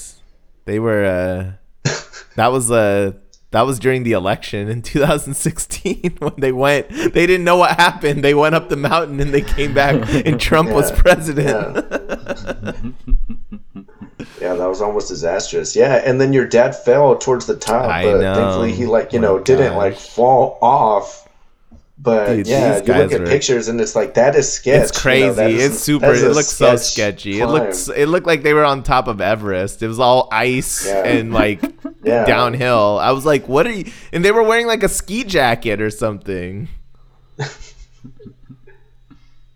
They were uh [laughs] that was uh That was during the election in [laughs] 2016 when they went. They didn't know what happened. They went up the mountain and they came back, [laughs] and Trump was president. Yeah, that was almost disastrous. Yeah, and then your dad fell towards the top, I but know. thankfully he like you know didn't like fall off. But Dude, yeah, these you look at were- pictures and it's like that is sketch. It's you crazy. know, that is- it's super. It a looks so sketch sketchy. It looks. It looked like they were on top of Everest. It was all ice Yeah. and like [laughs] Yeah. downhill. I was like, "What are you?" And they were wearing like a ski jacket or something. [laughs]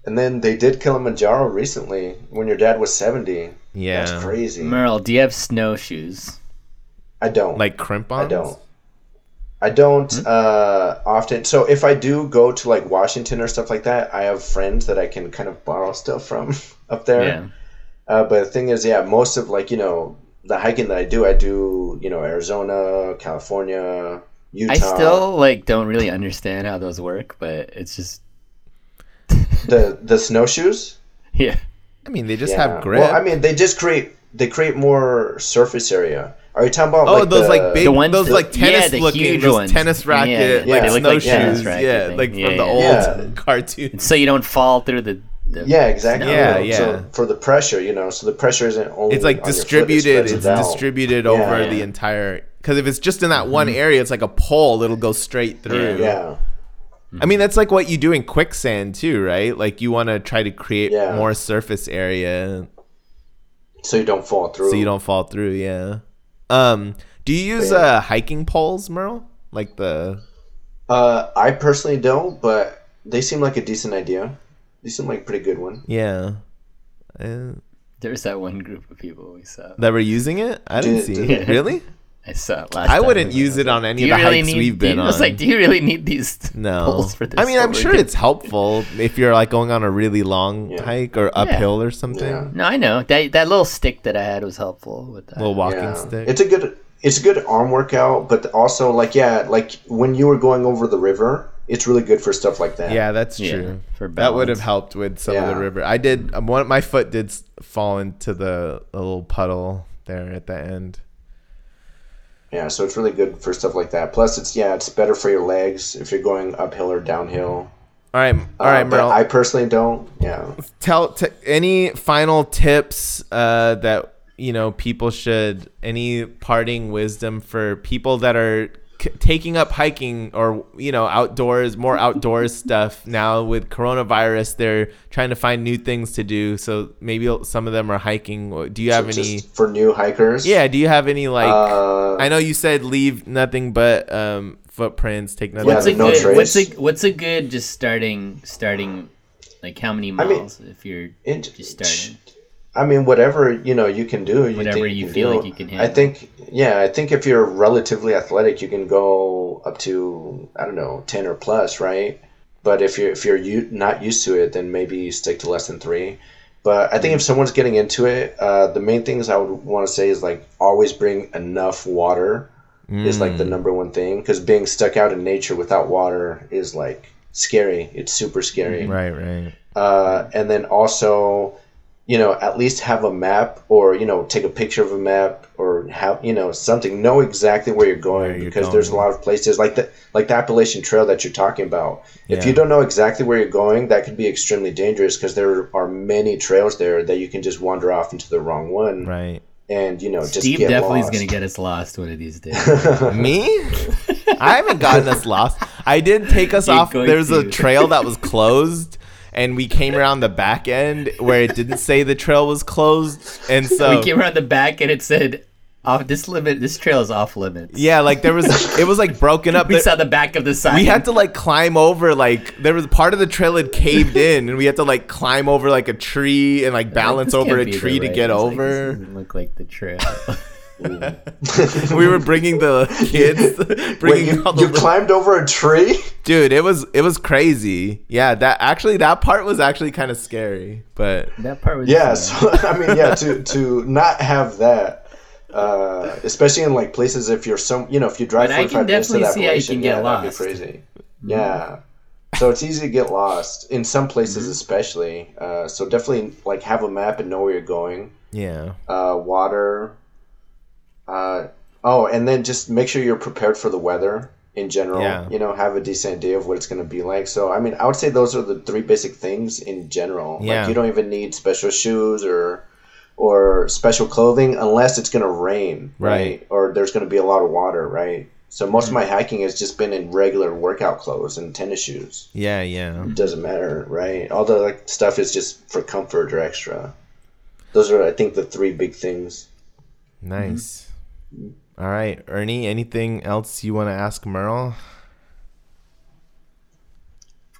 And then they did Kilimanjaro recently when your dad was seventy. Yeah, That's crazy. Merle, do you have snowshoes? I don't. like crampons. I don't. I don't Hmm? uh, often. So if I do go to like Washington or stuff like that, I have friends that I can kind of borrow stuff from [laughs] up there. Yeah. Uh, but the thing is, yeah, most of like you know the hiking that I do, I do you know Arizona, California, Utah. I still like don't really understand how those work, but it's just [laughs] the the snowshoes. yeah. I mean, they just Yeah. have grip. Well, I mean, they just create they create more surface area. Are you talking about? oh, like those the- like big, The ones those that- like tennis yeah, looking, huge those ones. tennis racket, Yeah, like they look like snowshoes. tennis yeah, thing. like from Yeah, the old Yeah. cartoons. So you don't fall through the, the Yeah, exactly. Yeah, yeah. So for the pressure, you know, so the pressure isn't only. It's like on your foot, it distributed. It's it out. distributed Yeah. over Yeah. the entire. Because if it's just in that one mm-hmm. area, it's like a pole. It'll go straight through. Yeah. I mean, that's like what you do in quicksand too, right? Like you want to try to create Yeah. more surface area So you don't fall through. so you don't fall through. Yeah. Um. Do you use uh hiking poles, Merle? Like the Uh, I personally don't, but they seem like a decent idea. They seem like a pretty good one. yeah. Uh, There's that one group of people we saw. that were using it. I didn't Did- see did- it. Really? I saw it last I time. wouldn't was use it on any do of the you really hikes need, we've been you- been I was like, do you really need these [laughs] No. poles for this? I mean, I'm sure it's helpful if you're like going on a really long Yeah. hike or uphill or something. Yeah. No, I know that that little stick that I had was helpful with that. little walking Yeah. stick. It's a good. It's a good arm workout, but also like yeah, like when you were going over the river, it's really good for stuff like that. yeah, that's Yeah, true. for that would have helped with some of the river. I did. Um, one, my foot did fall into the, the little puddle there at the end. Yeah, so it's really good for stuff like that. Plus, it's yeah, it's better for your legs if you're going uphill or downhill. All right, all right, Uh, Merle. I personally don't. Yeah. tell t- any final tips uh, that you know people should any parting wisdom for people that are c- taking up hiking or you know outdoors more outdoors [laughs] stuff now with coronavirus they're trying to find new things to do so maybe some of them are hiking do you have So any just for new hikers? yeah do you have any like Uh, i know you said leave nothing but um footprints take nothing what's a no good? trace. What's a what's a good just starting starting? Like how many mean, miles if you're it- just starting? I mean, whatever you know, you can do. You Whatever you can feel do. like you can do. I think, yeah, I think if you're relatively athletic, you can go up to I don't know ten or plus, right? But if you're if you're u- not used to it, then maybe stick to less than three. But I think if someone's getting into it, uh, the main things I would want to say is like always bring enough water is like Mm. the number one thing because being stuck out in nature without water is like scary. It's super scary right right uh, and then also you know at least have a map or you know take a picture of a map or have you know something know exactly where you're going Where you're because there's a lot of places like the like the Appalachian Trail that you're talking about if you don't know exactly where you're going that could be extremely dangerous because there are many trails there that you can just wander off into the wrong one right and you know just Steve get definitely is gonna get us lost one of these days. [laughs] Me? I haven't gotten us lost. I did take us You're off. going There's a trail that was closed, and we came around the back end where it didn't say the trail was closed, and so we came around the back and it said, "Off this limit. This trail is off limits." yeah, like there was it was like broken up. [laughs] We There- saw the back of the sign. we had to like climb over like there was part of the trail had caved in, and we had to like climb over like a tree and like balance This over a tree to get it's like, over. doesn't look like the trail. [laughs] [laughs] we were bringing the kids, [laughs] [laughs] bringing Wait, you, all the you little- climbed over a tree? Dude it was it was crazy. Yeah that actually that part was actually kind of scary but that part was yeah so i mean yeah to to not have that uh, especially in like places if you're some you know if you drive But I 45 can minutes to the definitely see how you Appalachian, can get yeah, that'd lost. be crazy yeah. So it's easy to get lost in some places Mm-hmm. especially uh, so definitely like have a map and know where you're going. Yeah. Uh, water uh, Oh, and then just make sure you're prepared for the weather in general. Yeah. You know, have a decent idea of what it's going to be like. So, I mean, I would say those are the three basic things in general. Yeah. Like, you don't even need special shoes or or special clothing unless it's going to rain, Right. right? Or there's going to be a lot of water, right? So most of my hiking has just been in regular workout clothes and tennis shoes. Yeah, yeah. It doesn't matter, right? All the like stuff is just for comfort or extra. Those are, I think, the three big things. Nice. All right, Ernie. Anything else you want to ask Merle?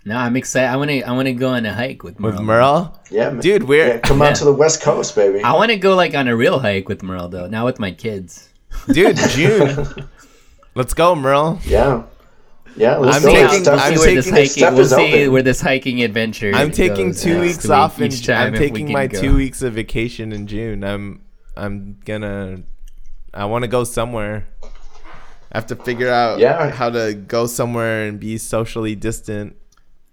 No, I'm excited. I want to. I want to go on a hike with Merle. With Merle, Yeah, man. dude. We're Yeah, come out to the West Coast, baby. I want to go like on a real hike with Merle though, not with my kids. dude. [laughs] June. Let's go, Merle. Yeah. Yeah, let's I'm go. taking- Stuff I'm we'll see where this taking- hiking. We'll see open. where this hiking adventure. I'm taking goes two next weeks off each time I'm if we taking my go. two weeks of vacation in June. I'm I'm gonna. I want to go somewhere. I have to figure out Yeah. how to go somewhere and be socially distant.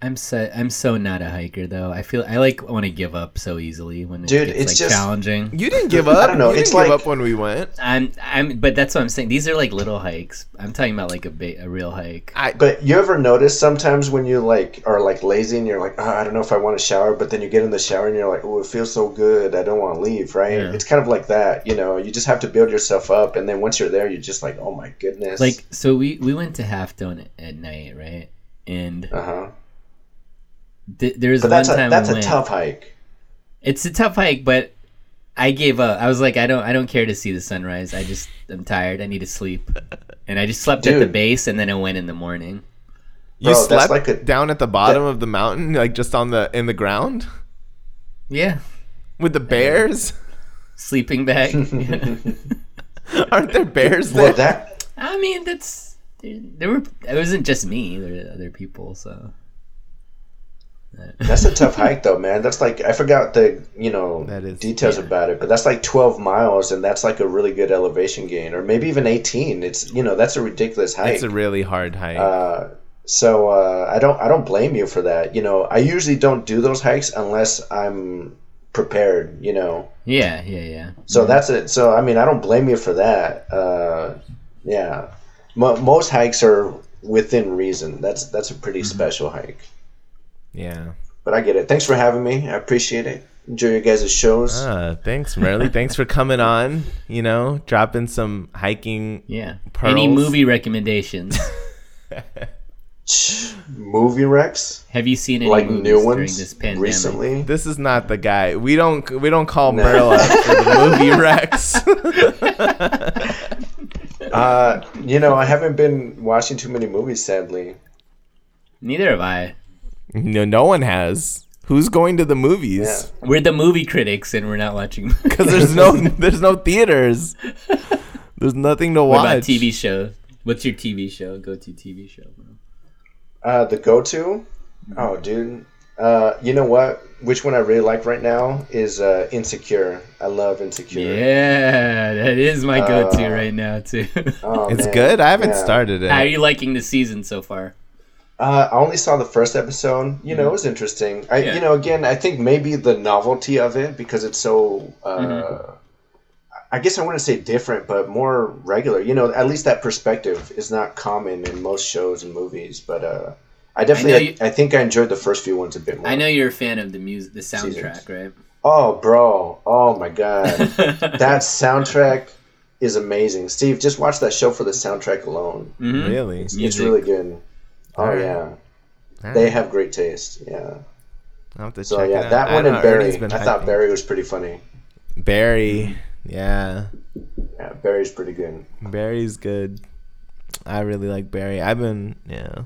I'm so I'm so not a hiker though. I feel I like want to give up so easily when it gets it's like just- challenging. You didn't give [laughs] up. I don't know, You it's didn't give like- up when we went. I'm I'm but that's what I'm saying. These are like little hikes. I'm talking about like a ba- a real hike. I But you ever notice sometimes when you like are like lazy and you're like, oh, I don't know if I want to shower, but then you get in the shower and you're like, oh, it feels so good. I don't want to leave, right? Yeah. It's kind of like that, you know. You just have to build yourself up, and then once you're there, you're just like, oh my goodness. Like so we we went to Half Dome at, at night, right? And uh huh. Th- there was But one that's a time that's we a went- tough hike. It's a tough hike, but I gave up. I was like, I don't, I don't care to see the sunrise. I just, I'm tired. I need to sleep, and I just slept at the base, and then I went in the morning. you Bro, slept like a- down at the bottom of the mountain, like just on the in the ground Yeah, with the bears. sleeping bag. [laughs] Aren't there bears there? Well, that I mean, that's there were. It wasn't just me. There were other people. So that's a tough hike, though, man. That's like I forgot the you know is- details about it, but that's like 12 miles, and that's like a really good elevation gain, or maybe even 18. It's you know that's a ridiculous hike. It's a really hard hike. Uh, so uh, I don't I don't blame you for that. You know, I usually don't do those hikes unless I'm prepared. You know, yeah, yeah, yeah. so that's it. So I mean, I don't blame you for that. Uh, yeah, Mo- most hikes are within reason. That's that's a pretty special hike. Yeah. But I get it. Thanks for having me. I appreciate it. Enjoy your guys' shows. Ah, thanks, Merle. thanks for coming on. You know, dropping some hiking. Yeah. Pearls. Any movie recommendations? [laughs] Movie Rex, Have you seen any like movies new during ones this pandemic? recently. This is not the guy. We don't we don't call No. Merle up for the [laughs] movie Rex. [laughs] Uh, you know, I haven't been watching too many movies, sadly. Neither have I. no, no one has. Who's going to the movies? Yeah. We're the movie critics, and we're not watching. [laughs] Because there's no there's no theaters. There's nothing to watch. what watch. about TV show? What's your TV show? Go to TV show. Bro. Uh, the go-to? Oh, dude. Uh, you know what? Which one I really like right now is uh, Insecure. I love Insecure. Yeah, that is my go-to Uh, right now too. [laughs] Oh, It's man. good. I haven't Yeah. started it. How are you liking the season so far? Uh, I only saw the first episode. You know, it was interesting. I, Yeah. you know, again, I think maybe the novelty of it because it's so. Uh, Mm-hmm. I guess I wouldn't say different, but more regular. You know, at least that perspective is not common in most shows and movies. But uh, I definitely, I, you- I think I enjoyed the first few ones a bit more. I know you're a fan of the music, the soundtrack, right? Oh, bro! Oh my god, [laughs] that soundtrack is amazing. Steve, just watch that show for the soundtrack alone. Mhm. Really? It's Music. really good. Oh Alright. yeah, Alright. they have great taste. Yeah. I'll have to So check it yeah, out. that one know and Barry. been I thought hyping. Barry was pretty funny. Barry. Mm. Yeah. Yeah, Barry's pretty good. Barry's good. I really like Barry. I've been yeah.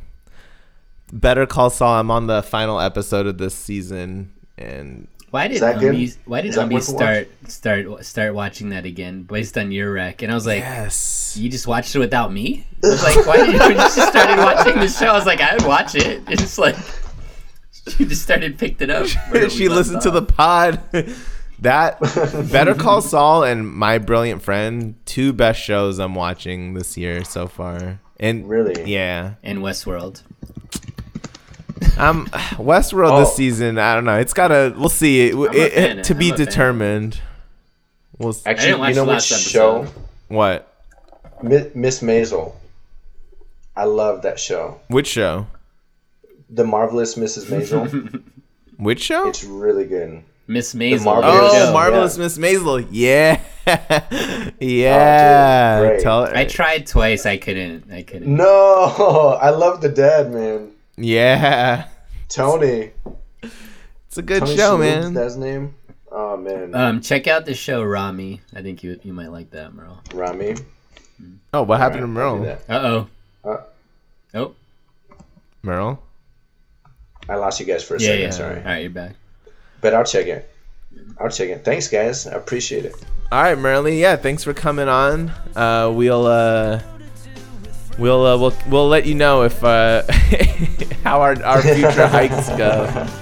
Better Call Saul. I'm on the final episode of this season, and Why did Is? Umbi, why did Is that Umbi watch? start start start watching that again based on your rec? And I was like, yes, you just watched it without me? I was like, why did you when you just [laughs] started watching the show? I was like, I would watch it. [laughs] It's like she just started picked it up. [laughs] she we left listened to the pod. that Better Call Saul and My Brilliant Friend, two best shows I'm watching this year so far. And Really? yeah, and Westworld. Um, [sighs] Westworld Oh. this season. I don't know. It's gotta. We'll see. It, a it- to be I'm a determined. We'll s- Actually, didn't watch you know the which last show? what? Miss Maisel. I love that show. Which show? The Marvelous Mrs. Maisel. [laughs] Which show? it's really good. Miss Maisel. Marvelous- Oh, Yeah. marvelous Miss Maisel. Yeah, [laughs] yeah. Oh. Tell her. I tried twice. I couldn't. I couldn't. No, [laughs] I love the dad, man. Yeah, Tony. it's a good Tony show, Shalhoub's man. Dad's name. Oh man, Um, check out the show Ramy. I think you you might like that, Merle. Ramy. Oh, what happened to I'll Merle? Uh oh. Uh, Oh. Merle. I lost you guys for a Yeah, second. yeah. Sorry, All right, you're back. but I'll check it. I'll check it. Thanks, guys. I appreciate it. All right, Merle. Yeah, thanks for coming on. Uh, we'll uh, we'll uh, we'll we'll let you know if uh, [laughs] how our our future hikes go. [laughs]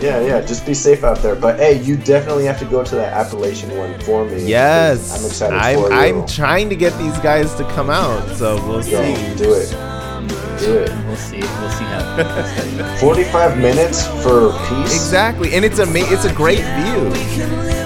Yeah, yeah. Just be safe out there. But hey, you definitely have to go to that Appalachian one for me. Yes, I'm excited I'm, for you. I'm trying to get these guys to come out, so we'll Yo, see. do it. Do it. We'll see. We'll see how. 45 minutes for peace. Exactly, and it's a ma- it's a great view. We can live